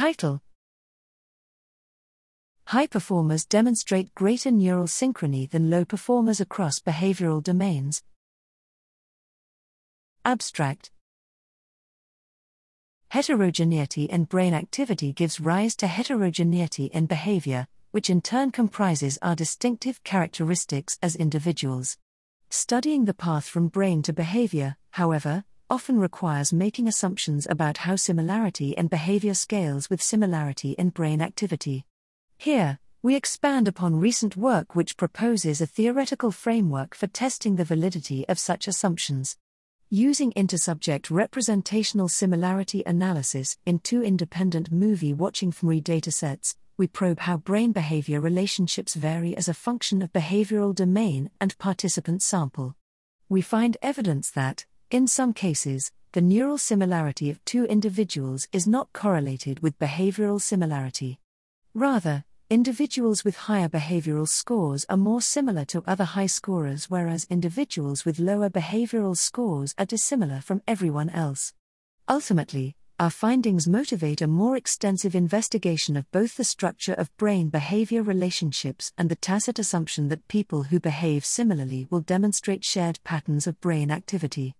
Title High performers demonstrate greater neural synchrony than low performers across behavioral domains. Abstract Heterogeneity in brain activity gives rise to heterogeneity in behavior, which in turn comprises our distinctive characteristics as individuals. Studying the path from brain to behavior, however, often requires making assumptions about how similarity in behavior scales with similarity in brain activity. Here, we expand upon recent work which proposes a theoretical framework for testing the validity of such assumptions. Using intersubject representational similarity analysis in two independent movie watching fMRI datasets, we probe how brain behavior relationships vary as a function of behavioral domain and participant sample. We find evidence that, in some cases, the neural similarity of two individuals is not correlated with behavioral similarity. Rather, individuals with higher behavioral scores are more similar to other high scorers, whereas individuals with lower behavioral scores are dissimilar from everyone else. Ultimately, our findings motivate a more extensive investigation of both the structure of brain behavior relationships and the tacit assumption that people who behave similarly will demonstrate shared patterns of brain activity.